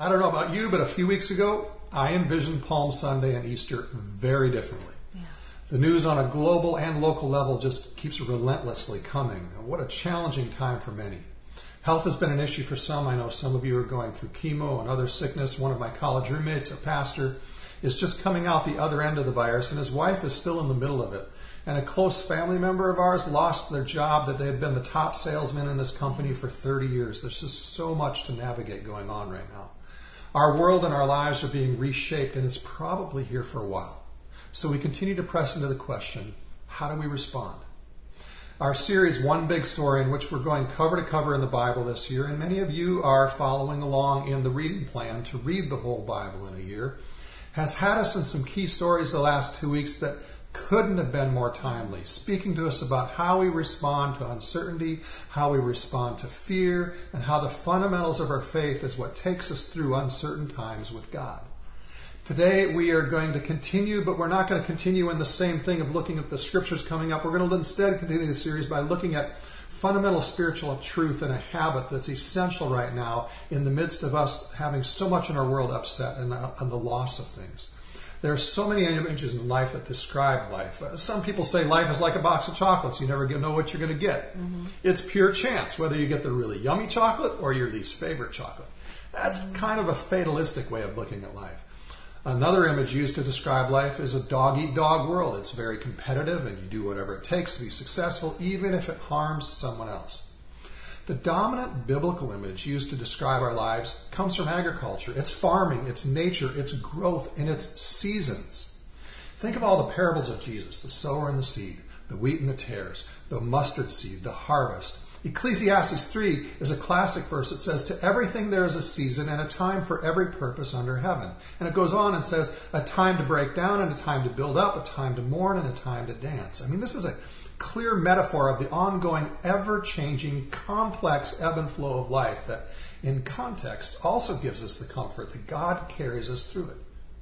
I don't know about you, but a few weeks ago, I envisioned Palm Sunday and Easter very differently. Yeah. The news on a global and local level just keeps relentlessly coming. What a challenging time for many. Health has been an issue for some. I know some of you are going through chemo and other sickness. One of my college roommates, a pastor, is just coming out the other end of the virus, and his wife is still in the middle of it. And a close family member of ours lost their job that they had been the top salesman in this company for 30 years. There's just so much to navigate going on right now. Our world and our lives are being reshaped, and it's probably here for a while. So we continue to press into the question how do we respond? Our series, One Big Story, in which we're going cover to cover in the Bible this year, and many of you are following along in the reading plan to read the whole Bible in a year, has had us in some key stories the last two weeks that couldn't have been more timely, speaking to us about how we respond to uncertainty, how we respond to fear, and how the fundamentals of our faith is what takes us through uncertain times with God. Today we are going to continue, but we're not going to continue in the same thing of looking at the scriptures coming up. We're going to instead continue the series by looking at fundamental spiritual truth and a habit that's essential right now in the midst of us having so much in our world upset and, uh, the loss of things. There are so many images in life that describe life. Uh, some people say life is like a box of chocolates. You never know what you're going to get. Mm-hmm. It's pure chance whether you get the really yummy chocolate or your least favorite chocolate. That's mm-hmm. kind of a fatalistic way of looking at life. Another image used to describe life is a dog eat dog world. It's very competitive and you do whatever it takes to be successful, even if it harms someone else. The dominant biblical image used to describe our lives comes from agriculture. It's farming, it's nature, it's growth, and it's seasons. Think of all the parables of Jesus the sower and the seed, the wheat and the tares, the mustard seed, the harvest. Ecclesiastes 3 is a classic verse. It says, To everything there is a season and a time for every purpose under heaven. And it goes on and says, A time to break down and a time to build up, a time to mourn and a time to dance. I mean, this is a clear metaphor of the ongoing, ever changing, complex ebb and flow of life that, in context, also gives us the comfort that God carries us through it.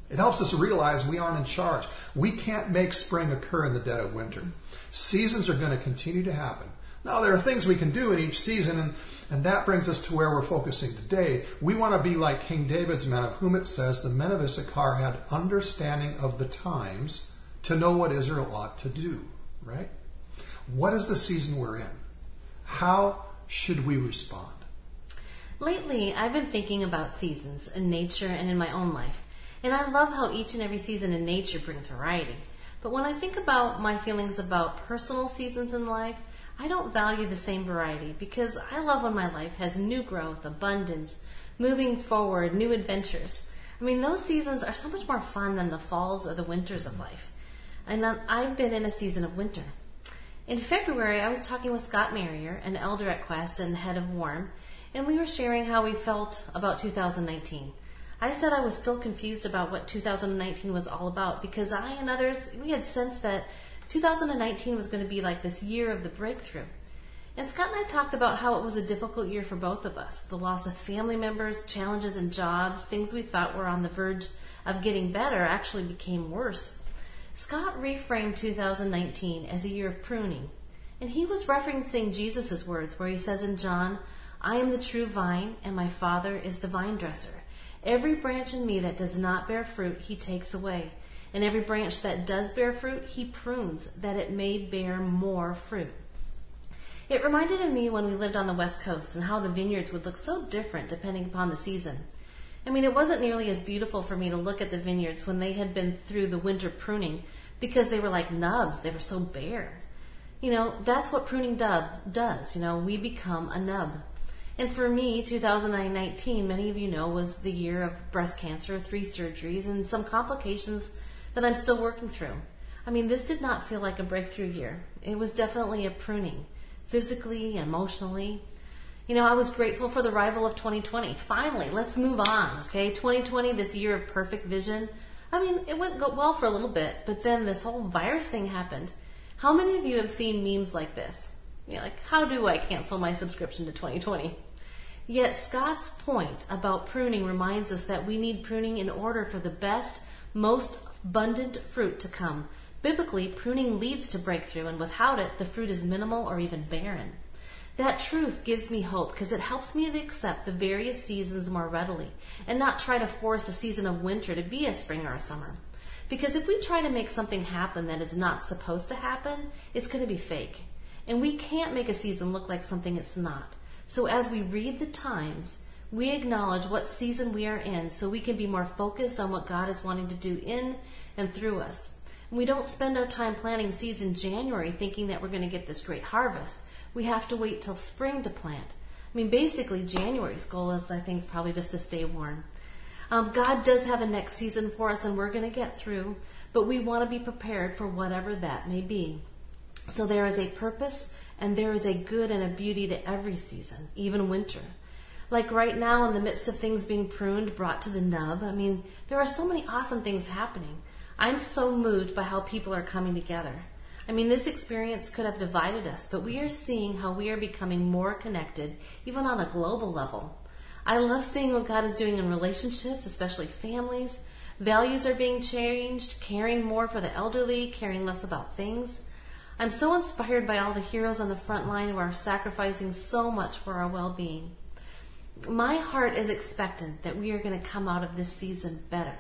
It helps us realize we aren't in charge. We can't make spring occur in the dead of winter. Seasons are going to continue to happen. Now, there are things we can do in each season, and, and that brings us to where we're focusing today. We want to be like King David's men, of whom it says the men of Issachar had understanding of the times to know what Israel ought to do, right? What is the season we're in? How should we respond? Lately, I've been thinking about seasons in nature and in my own life. And I love how each and every season in nature brings variety. But when I think about my feelings about personal seasons in life, I don't value the same variety because I love when my life has new growth, abundance, moving forward, new adventures. I mean, those seasons are so much more fun than the falls or the winters of life. And I've been in a season of winter. In February, I was talking with Scott Marrier, an elder at Quest and head of Warm, and we were sharing how we felt about 2019. I said I was still confused about what 2019 was all about because I and others, we had sensed that 2019 was going to be like this year of the breakthrough. And Scott and I talked about how it was a difficult year for both of us. The loss of family members, challenges in jobs, things we thought were on the verge of getting better actually became worse. Scott reframed 2019 as a year of pruning, and he was referencing Jesus' words where he says in John, I am the true vine, and my Father is the vine dresser. Every branch in me that does not bear fruit, he takes away. And every branch that does bear fruit, he prunes, that it may bear more fruit. It reminded me when we lived on the West Coast and how the vineyards would look so different depending upon the season. I mean, it wasn't nearly as beautiful for me to look at the vineyards when they had been through the winter pruning because they were like nubs. They were so bare. You know, that's what pruning dub does. You know, we become a nub. And for me, 2019, many of you know, was the year of breast cancer, three surgeries, and some complications that I'm still working through. I mean, this did not feel like a breakthrough year. It was definitely a pruning, physically, emotionally, you know, I was grateful for the arrival of 2020. Finally, let's move on, okay? 2020, this year of perfect vision. I mean, it went well for a little bit, but then this whole virus thing happened. How many of you have seen memes like this? You know, like, how do I cancel my subscription to 2020? Yet Scott's point about pruning reminds us that we need pruning in order for the best, most abundant fruit to come. Biblically, pruning leads to breakthrough, and without it, the fruit is minimal or even barren. That truth gives me hope because it helps me to accept the various seasons more readily and not try to force a season of winter to be a spring or a summer. Because if we try to make something happen that is not supposed to happen, it's going to be fake. And we can't make a season look like something it's not. So as we read the times, we acknowledge what season we are in so we can be more focused on what God is wanting to do in and through us. And we don't spend our time planting seeds in January thinking that we're going to get this great harvest. We have to wait till spring to plant. I mean, basically, January's goal is, I think, probably just to stay warm. Um, God does have a next season for us, and we're going to get through, but we want to be prepared for whatever that may be. So there is a purpose and there is a good and a beauty to every season, even winter. Like right now, in the midst of things being pruned, brought to the nub, I mean, there are so many awesome things happening. I'm so moved by how people are coming together. I mean, this experience could have divided us, but we are seeing how we are becoming more connected, even on a global level. I love seeing what God is doing in relationships, especially families. Values are being changed, caring more for the elderly, caring less about things. I'm so inspired by all the heroes on the front line who are sacrificing so much for our well being. My heart is expectant that we are going to come out of this season better.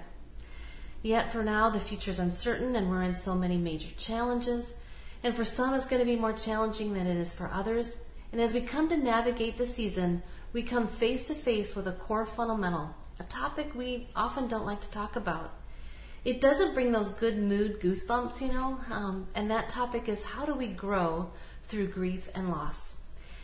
Yet for now, the future is uncertain and we're in so many major challenges. And for some, it's going to be more challenging than it is for others. And as we come to navigate the season, we come face to face with a core fundamental, a topic we often don't like to talk about it doesn't bring those good mood goosebumps, you know. Um, and that topic is how do we grow through grief and loss?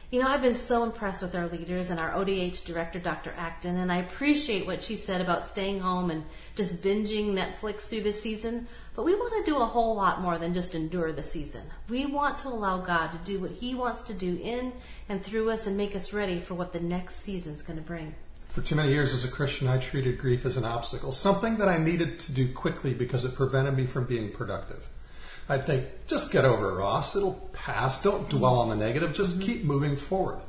You know, I've been so impressed with our leaders and our ODH director, Dr. Acton, and I appreciate what she said about staying home and just binging Netflix through this season. But we want to do a whole lot more than just endure the season. We want to allow God to do what He wants to do in and through us and make us ready for what the next season is going to bring. For too many years as a Christian, I treated grief as an obstacle, something that I needed to do quickly because it prevented me from being productive. I'd think, just get over it, Ross. It'll pass. Don't dwell on the negative. Just mm-hmm. keep moving forward.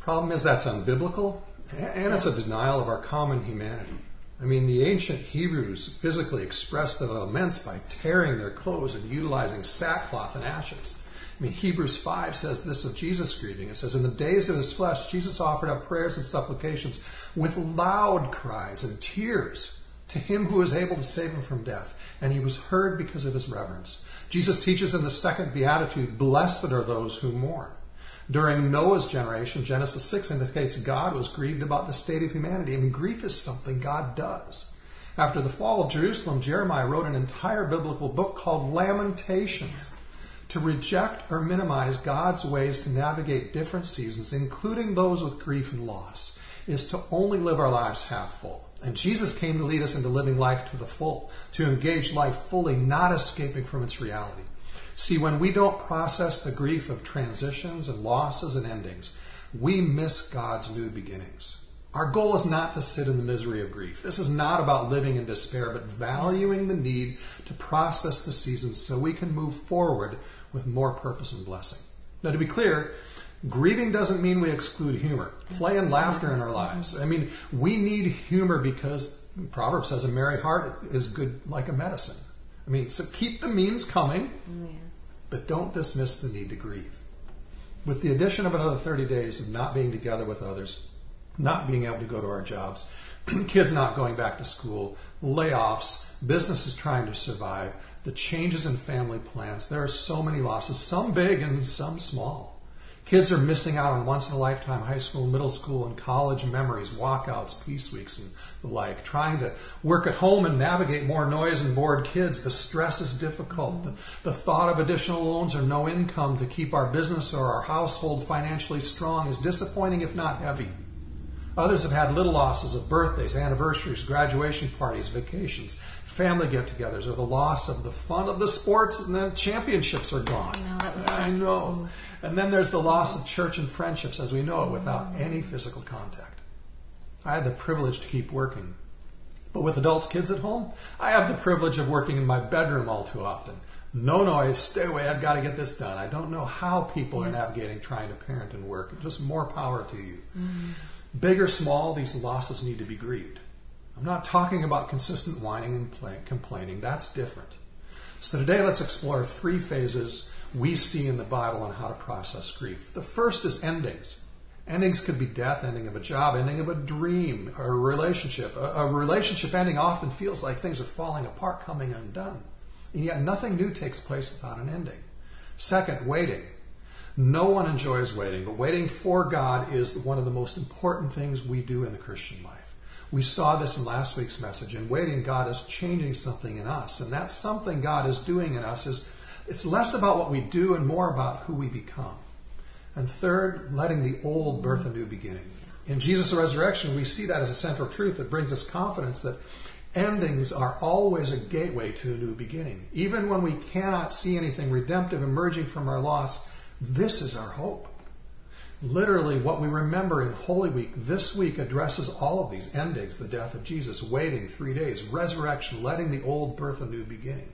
Problem is, that's unbiblical, and it's a denial of our common humanity. I mean, the ancient Hebrews physically expressed their laments by tearing their clothes and utilizing sackcloth and ashes. I mean, Hebrews 5 says this of Jesus grieving. It says, In the days of his flesh, Jesus offered up prayers and supplications with loud cries and tears to him who is able to save him from death. And he was heard because of his reverence. Jesus teaches in the second beatitude, Blessed are those who mourn. During Noah's generation, Genesis 6 indicates God was grieved about the state of humanity. I mean, grief is something God does. After the fall of Jerusalem, Jeremiah wrote an entire biblical book called Lamentations. To reject or minimize God's ways to navigate different seasons, including those with grief and loss, is to only live our lives half full. And Jesus came to lead us into living life to the full, to engage life fully, not escaping from its reality. See, when we don't process the grief of transitions and losses and endings, we miss God's new beginnings. Our goal is not to sit in the misery of grief. This is not about living in despair, but valuing the need to process the seasons so we can move forward with more purpose and blessing. Now, to be clear, grieving doesn't mean we exclude humor, play and laughter in our lives. I mean, we need humor because Proverbs says a merry heart is good like a medicine. I mean, so keep the memes coming, but don't dismiss the need to grieve. With the addition of another 30 days of not being together with others, not being able to go to our jobs, kids not going back to school, layoffs, businesses trying to survive, the changes in family plans. There are so many losses, some big and some small. Kids are missing out on once in a lifetime high school, middle school, and college memories, walkouts, peace weeks, and the like. Trying to work at home and navigate more noise and bored kids. The stress is difficult. The, the thought of additional loans or no income to keep our business or our household financially strong is disappointing, if not heavy. Others have had little losses of birthdays, anniversaries, graduation parties, vacations, family get togethers, or the loss of the fun of the sports and the championships are gone. I know, that was I know. And then there's the loss of church and friendships as we know it without any physical contact. I had the privilege to keep working But with adults, kids at home, I have the privilege of working in my bedroom all too often. No noise, stay away, I've got to get this done. I don't know how people are navigating trying to parent and work. Just more power to you. Mm-hmm. Big or small, these losses need to be grieved. I'm not talking about consistent whining and complaining, that's different. So today let's explore three phases we see in the Bible on how to process grief. The first is endings. Endings could be death, ending of a job, ending of a dream, a relationship. A, a, relationship ending often feels like things are falling apart, coming undone. And yet nothing new takes place without an ending. Second, waiting. No one enjoys waiting, but waiting for God is one of the most important things we do in the Christian life. We saw this in last week's message. In waiting, God is changing something in us. And that something God is doing in us is it's less about what we do and more about who we become. And third, letting the old birth a new beginning. In Jesus' resurrection, we see that as a central truth that brings us confidence that endings are always a gateway to a new beginning. Even when we cannot see anything redemptive emerging from our loss, this is our hope. Literally, what we remember in Holy Week this week addresses all of these endings the death of Jesus, waiting three days, resurrection, letting the old birth a new beginning.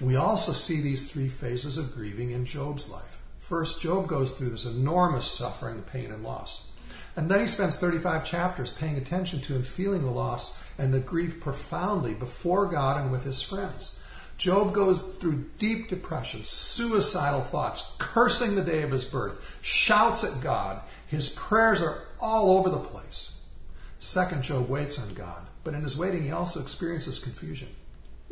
We also see these three phases of grieving in Job's life. First, Job goes through this enormous suffering, pain, and loss. And then he spends 35 chapters paying attention to and feeling the loss and the grief profoundly before God and with his friends. Job goes through deep depression, suicidal thoughts, cursing the day of his birth, shouts at God. His prayers are all over the place. Second, Job waits on God, but in his waiting, he also experiences confusion.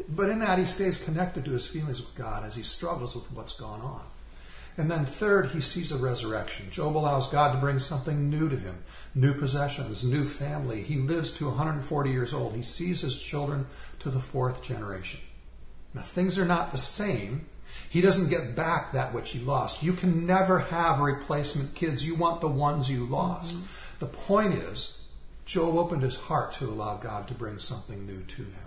But in that, he stays connected to his feelings with God as he struggles with what's gone on. And then third, he sees a resurrection. Job allows God to bring something new to him new possessions, new family. He lives to 140 years old. He sees his children to the fourth generation. Now, things are not the same. He doesn't get back that which he lost. You can never have replacement kids. You want the ones you lost. Mm-hmm. The point is, Job opened his heart to allow God to bring something new to him.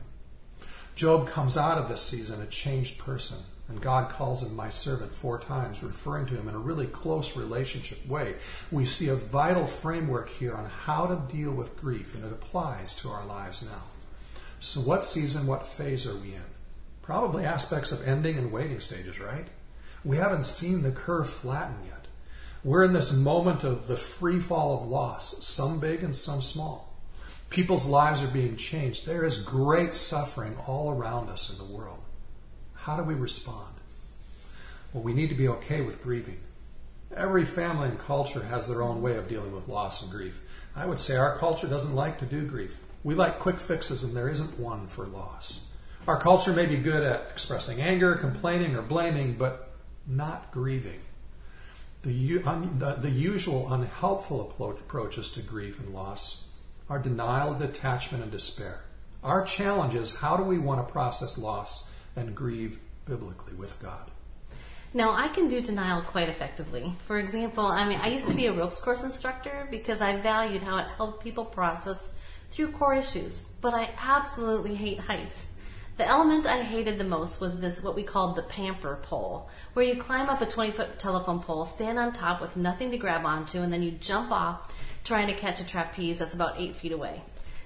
Job comes out of this season a changed person. And God calls him my servant four times, referring to him in a really close relationship way. We see a vital framework here on how to deal with grief, and it applies to our lives now. So, what season, what phase are we in? Probably aspects of ending and waiting stages, right? We haven't seen the curve flatten yet. We're in this moment of the free fall of loss, some big and some small. People's lives are being changed. There is great suffering all around us in the world. How do we respond? Well, we need to be okay with grieving. Every family and culture has their own way of dealing with loss and grief. I would say our culture doesn't like to do grief. We like quick fixes, and there isn't one for loss. Our culture may be good at expressing anger, complaining, or blaming, but not grieving. The, the, the usual unhelpful approaches to grief and loss are denial, detachment, and despair. Our challenge is how do we want to process loss and grieve biblically with God. Now, I can do denial quite effectively. For example, I mean, I used to be a ropes course instructor because I valued how it helped people process through core issues, but I absolutely hate heights. The element I hated the most was this, what we called the pamper pole, where you climb up a 20 foot telephone pole, stand on top with nothing to grab onto, and then you jump off trying to catch a trapeze that's about eight feet away.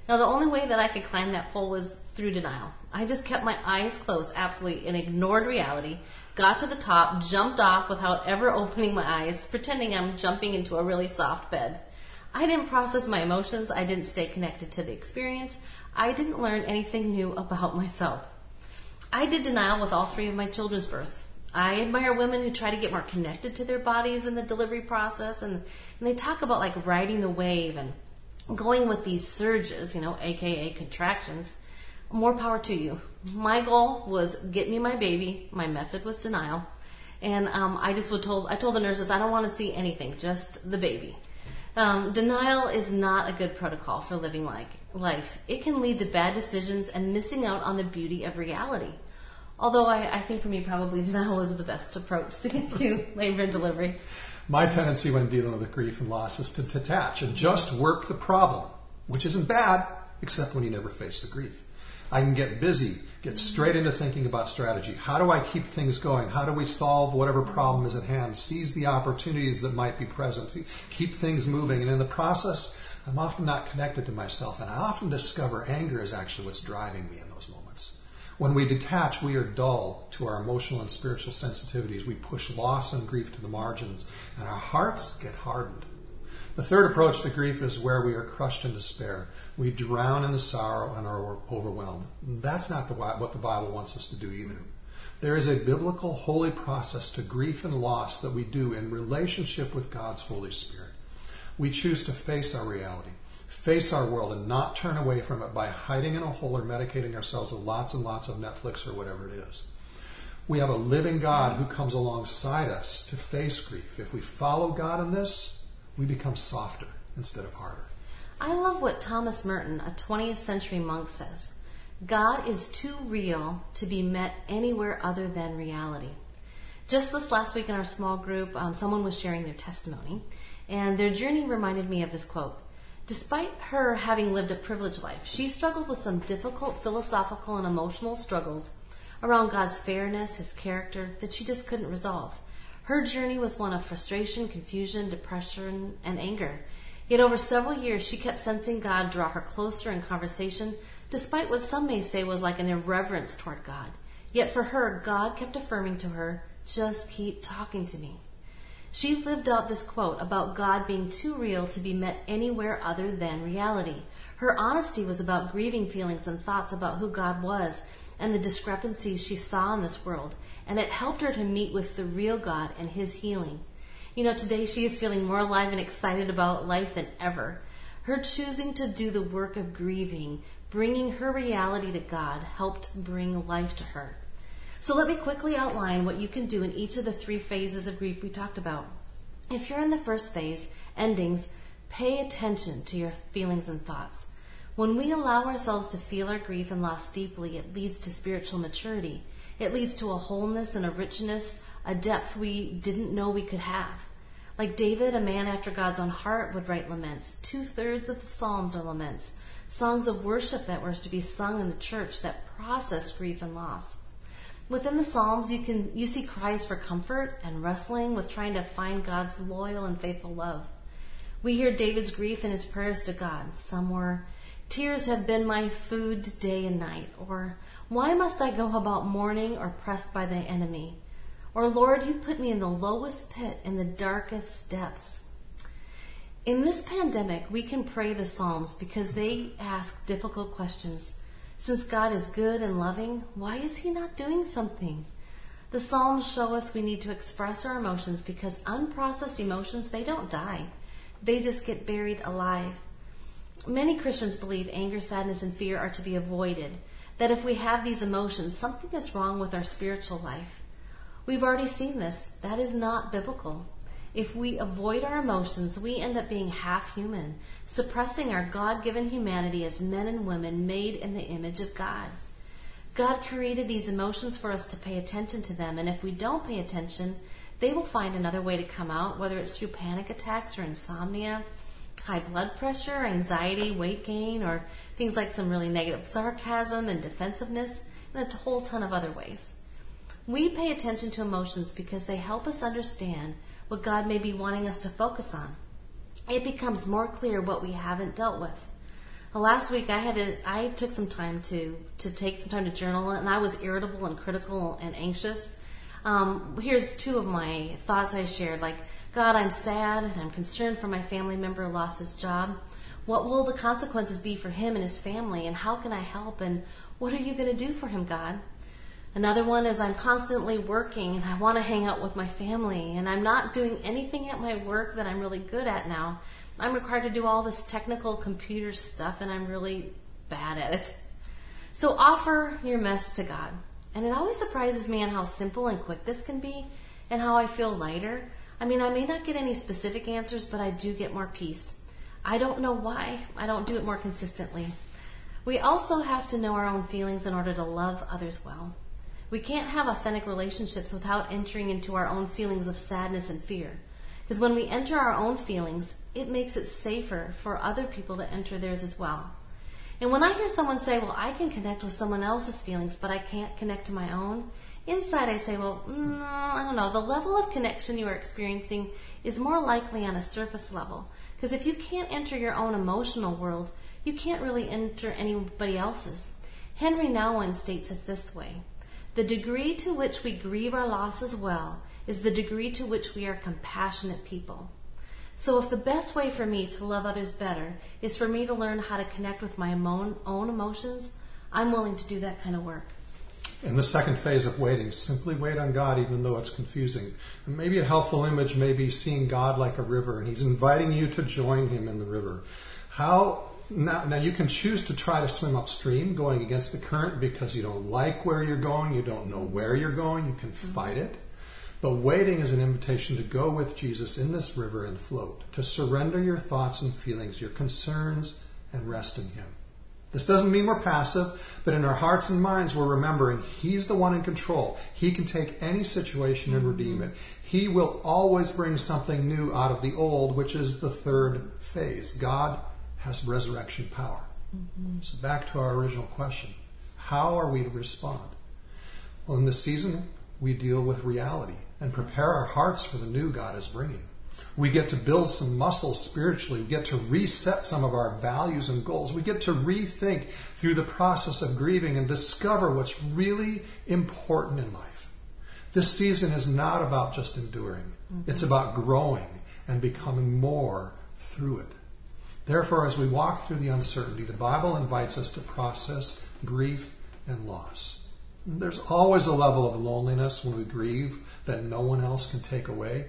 Now, the only way that I could climb that pole was through denial. I just kept my eyes closed absolutely and ignored reality, got to the top, jumped off without ever opening my eyes, pretending I'm jumping into a really soft bed. I didn't process my emotions. I didn't stay connected to the experience. I didn't learn anything new about myself. I did denial with all three of my children's birth. I admire women who try to get more connected to their bodies in the delivery process, and, and they talk about like riding the wave and going with these surges, you know, aka contractions, more power to you. My goal was get me my baby. My method was denial. And um, I just would told I told the nurses I don't want to see anything, just the baby. Um, denial is not a good protocol for living like life. It can lead to bad decisions and missing out on the beauty of reality. Although I, I think for me, probably denial was the best approach to get through labor and delivery. My tendency when dealing with grief and loss is to detach and just work the problem, which isn't bad, except when you never face the grief. I can get busy, get straight into thinking about strategy. How do I keep things going? How do we solve whatever problem is at hand? Seize the opportunities that might be present. Keep things moving. And in the process, I'm often not connected to myself, and I often discover anger is actually what's driving me in those moments. When we detach, we are dull to our emotional and spiritual sensitivities. We push loss and grief to the margins, and our hearts get hardened. The third approach to grief is where we are crushed in despair. We drown in the sorrow and are overwhelmed. That's not the, what the Bible wants us to do either. There is a biblical, holy process to grief and loss that we do in relationship with God's Holy Spirit. We choose to face our reality, face our world, and not turn away from it by hiding in a hole or medicating ourselves with lots and lots of Netflix or whatever it is. We have a living God who comes alongside us to face grief. If we follow God in this, we become softer instead of harder. I love what Thomas Merton, a 20th century monk, says God is too real to be met anywhere other than reality. Just this last week in our small group, um, someone was sharing their testimony, and their journey reminded me of this quote. Despite her having lived a privileged life, she struggled with some difficult philosophical and emotional struggles around God's fairness, his character, that she just couldn't resolve. Her journey was one of frustration, confusion, depression, and anger. Yet over several years, she kept sensing God draw her closer in conversation, despite what some may say was like an irreverence toward God. Yet for her, God kept affirming to her, just keep talking to me. She lived out this quote about God being too real to be met anywhere other than reality. Her honesty was about grieving feelings and thoughts about who God was and the discrepancies she saw in this world, and it helped her to meet with the real God and His healing. You know, today she is feeling more alive and excited about life than ever. Her choosing to do the work of grieving, bringing her reality to God, helped bring life to her. So let me quickly outline what you can do in each of the three phases of grief we talked about. If you're in the first phase, endings, pay attention to your feelings and thoughts. When we allow ourselves to feel our grief and loss deeply, it leads to spiritual maturity. It leads to a wholeness and a richness, a depth we didn't know we could have. Like David, a man after God's own heart, would write laments. Two thirds of the Psalms are laments, songs of worship that were to be sung in the church that process grief and loss. Within the Psalms, you can you see cries for comfort and wrestling with trying to find God's loyal and faithful love. We hear David's grief in his prayers to God. Some were, "Tears have been my food day and night," or "Why must I go about mourning or pressed by the enemy?" Or, "Lord, you put me in the lowest pit in the darkest depths." In this pandemic, we can pray the Psalms because they ask difficult questions since God is good and loving, why is He not doing something? The Psalms show us we need to express our emotions because unprocessed emotions, they don't die. They just get buried alive. Many Christians believe anger, sadness, and fear are to be avoided. That if we have these emotions, something is wrong with our spiritual life. We've already seen this. That is not biblical. If we avoid our emotions, we end up being half human, suppressing our God given humanity as men and women made in the image of God. God created these emotions for us to pay attention to them, and if we don't pay attention, they will find another way to come out, whether it's through panic attacks or insomnia, high blood pressure, anxiety, weight gain, or things like some really negative sarcasm and defensiveness, and a whole ton of other ways. We pay attention to emotions because they help us understand what God may be wanting us to focus on. It becomes more clear what we haven't dealt with. Well, last week I had to, I took some time to to take some time to journal, and I was irritable and critical and anxious. Um, here's two of my thoughts I shared. Like, God, I'm sad and I'm concerned for my family member lost his job. What will the consequences be for him and his family, and how can I help? And what are you going to do for him, God? Another one is I'm constantly working and I want to hang out with my family and I'm not doing anything at my work that I'm really good at now. I'm required to do all this technical computer stuff and I'm really bad at it. So offer your mess to God. And it always surprises me on how simple and quick this can be and how I feel lighter. I mean, I may not get any specific answers, but I do get more peace. I don't know why. I don't do it more consistently. We also have to know our own feelings in order to love others well. We can't have authentic relationships without entering into our own feelings of sadness and fear. Because when we enter our own feelings, it makes it safer for other people to enter theirs as well. And when I hear someone say, well, I can connect with someone else's feelings, but I can't connect to my own, inside I say, well, mm, I don't know. The level of connection you are experiencing is more likely on a surface level Because if you can't enter your own emotional world, you can't really enter anybody else's. Henry Nouwen states it this way The degree to which we grieve our losses well is the degree to which we are compassionate people. So, if the best way for me to love others better is for me to learn how to connect with my own emotions, I'm willing to do that kind of work. In the second phase of waiting, simply wait on God even though it's confusing. And maybe a helpful image may be seeing God like a river, and He's inviting you to join Him in the river. How now, now, you can choose to try to swim upstream, going against the current because you don't like where you're going, you don't know where you're going, you can mm-hmm. fight it. But waiting is an invitation to go with Jesus in this river and float, to surrender your thoughts and feelings, your concerns, and rest in Him. This doesn't mean we're passive, but in our hearts and minds, we're remembering He's the one in control. He can take any situation and mm-hmm. redeem it. He will always bring something new out of the old, which is the third phase. God has resurrection power. Mm-hmm. So, back to our original question how are we to respond? Well, in this season, we deal with reality and prepare our hearts for the new God is bringing. We get to build some muscles spiritually. We get to reset some of our values and goals. We get to rethink through the process of grieving and discover what's really important in life. This season is not about just enduring, mm-hmm. it's about growing and becoming more through it. Therefore, as we walk through the uncertainty, the Bible invites us to process grief and loss. There's always a level of loneliness when we grieve that no one else can take away.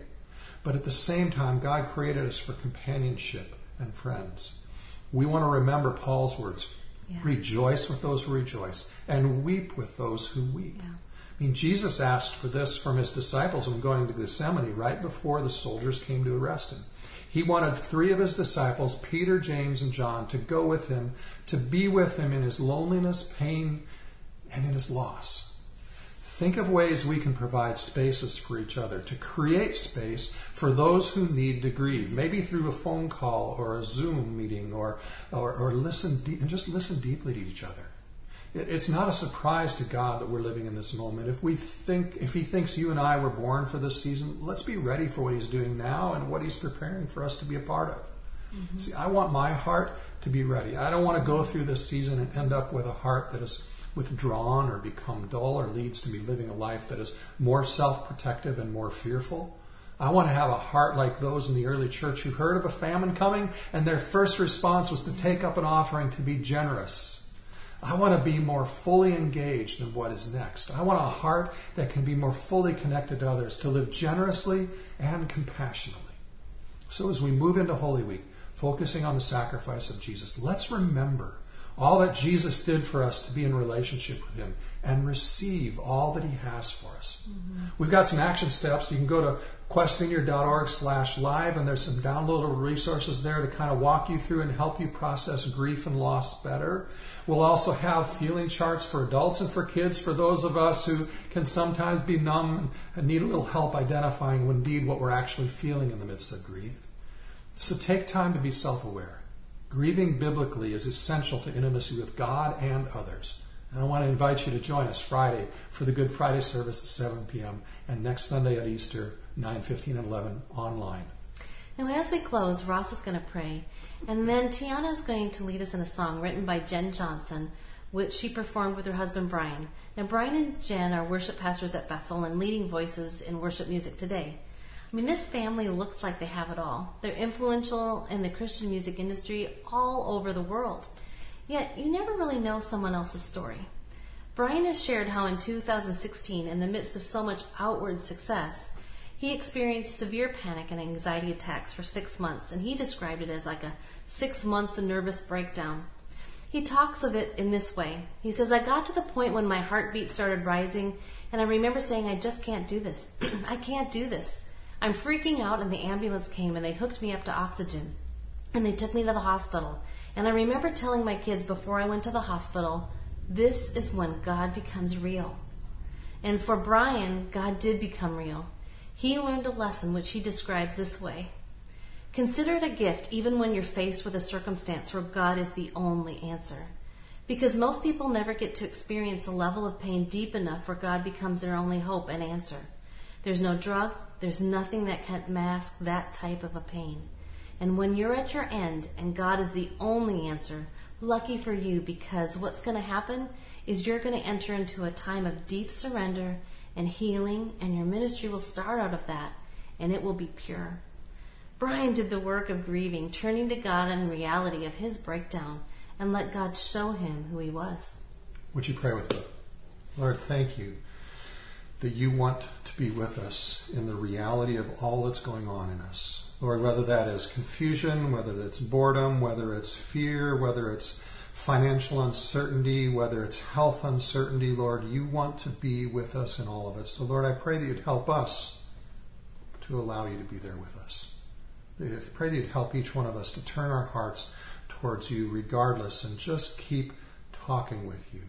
But at the same time, God created us for companionship and friends. We want to remember Paul's words yeah. rejoice with those who rejoice, and weep with those who weep. Yeah. I mean, Jesus asked for this from his disciples when going to Gethsemane right before the soldiers came to arrest him. He wanted three of his disciples, Peter, James, and John, to go with him, to be with him in his loneliness, pain, and in his loss. Think of ways we can provide spaces for each other, to create space for those who need to grieve, maybe through a phone call or a Zoom meeting or, or, or listen de- and just listen deeply to each other. It's not a surprise to God that we're living in this moment. If we think, if He thinks you and I were born for this season, let's be ready for what He's doing now and what He's preparing for us to be a part of. Mm-hmm. See, I want my heart to be ready. I don't want to go through this season and end up with a heart that is withdrawn or become dull or leads to me living a life that is more self protective and more fearful. I want to have a heart like those in the early church who heard of a famine coming and their first response was to take up an offering to be generous. I want to be more fully engaged in what is next. I want a heart that can be more fully connected to others, to live generously and compassionately. So as we move into Holy Week, focusing on the sacrifice of Jesus, let's remember all that Jesus did for us to be in relationship with Him and receive all that He has for us. Mm-hmm. We've got some action steps. You can go to questvineyard.org slash live and there's some downloadable resources there to kind of walk you through and help you process grief and loss better. We'll also have feeling charts for adults and for kids for those of us who can sometimes be numb and need a little help identifying indeed what we're actually feeling in the midst of grief. So take time to be self-aware. Grieving biblically is essential to intimacy with God and others. And I want to invite you to join us Friday for the Good Friday service at 7 p.m. and next Sunday at Easter, 9, 15, and 11 online. Now, as we close, Ross is going to pray, and then Tiana is going to lead us in a song written by Jen Johnson, which she performed with her husband Brian. Now, Brian and Jen are worship pastors at Bethel and leading voices in worship music today. I mean, this family looks like they have it all. They're influential in the Christian music industry all over the world. Yet, you never really know someone else's story. Brian has shared how in 2016, in the midst of so much outward success, he experienced severe panic and anxiety attacks for six months, and he described it as like a six month nervous breakdown. He talks of it in this way. He says, I got to the point when my heartbeat started rising, and I remember saying, I just can't do this. I can't do this. I'm freaking out, and the ambulance came and they hooked me up to oxygen. And they took me to the hospital. And I remember telling my kids before I went to the hospital, this is when God becomes real. And for Brian, God did become real. He learned a lesson which he describes this way Consider it a gift even when you're faced with a circumstance where God is the only answer. Because most people never get to experience a level of pain deep enough where God becomes their only hope and answer. There's no drug, there's nothing that can mask that type of a pain. And when you're at your end and God is the only answer, lucky for you because what's going to happen is you're going to enter into a time of deep surrender and healing, and your ministry will start out of that, and it will be pure. Brian did the work of grieving, turning to God in reality of his breakdown, and let God show him who he was. Would you pray with me? Lord, thank you that you want to be with us in the reality of all that's going on in us. Lord, whether that is confusion, whether it's boredom, whether it's fear, whether it's financial uncertainty, whether it's health uncertainty, Lord, you want to be with us in all of it. So, Lord, I pray that you'd help us to allow you to be there with us. I pray that you'd help each one of us to turn our hearts towards you regardless and just keep talking with you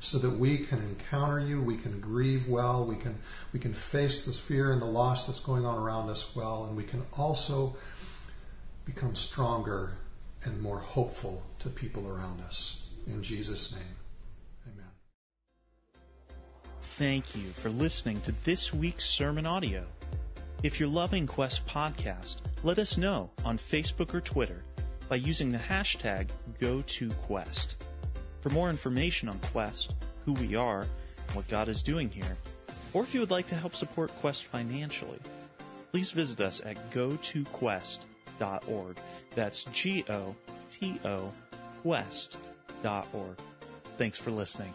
so that we can encounter you, we can grieve well, we can we can face this fear and the loss that's going on around us well, and we can also become stronger and more hopeful to people around us. In Jesus' name. Amen. Thank you for listening to this week's sermon audio. If you're loving Quest Podcast, let us know on Facebook or Twitter by using the hashtag GoToQuest. For more information on Quest, who we are, what God is doing here, or if you would like to help support Quest financially, please visit us at gotoquest.org. That's G O T O Quest.org. Thanks for listening.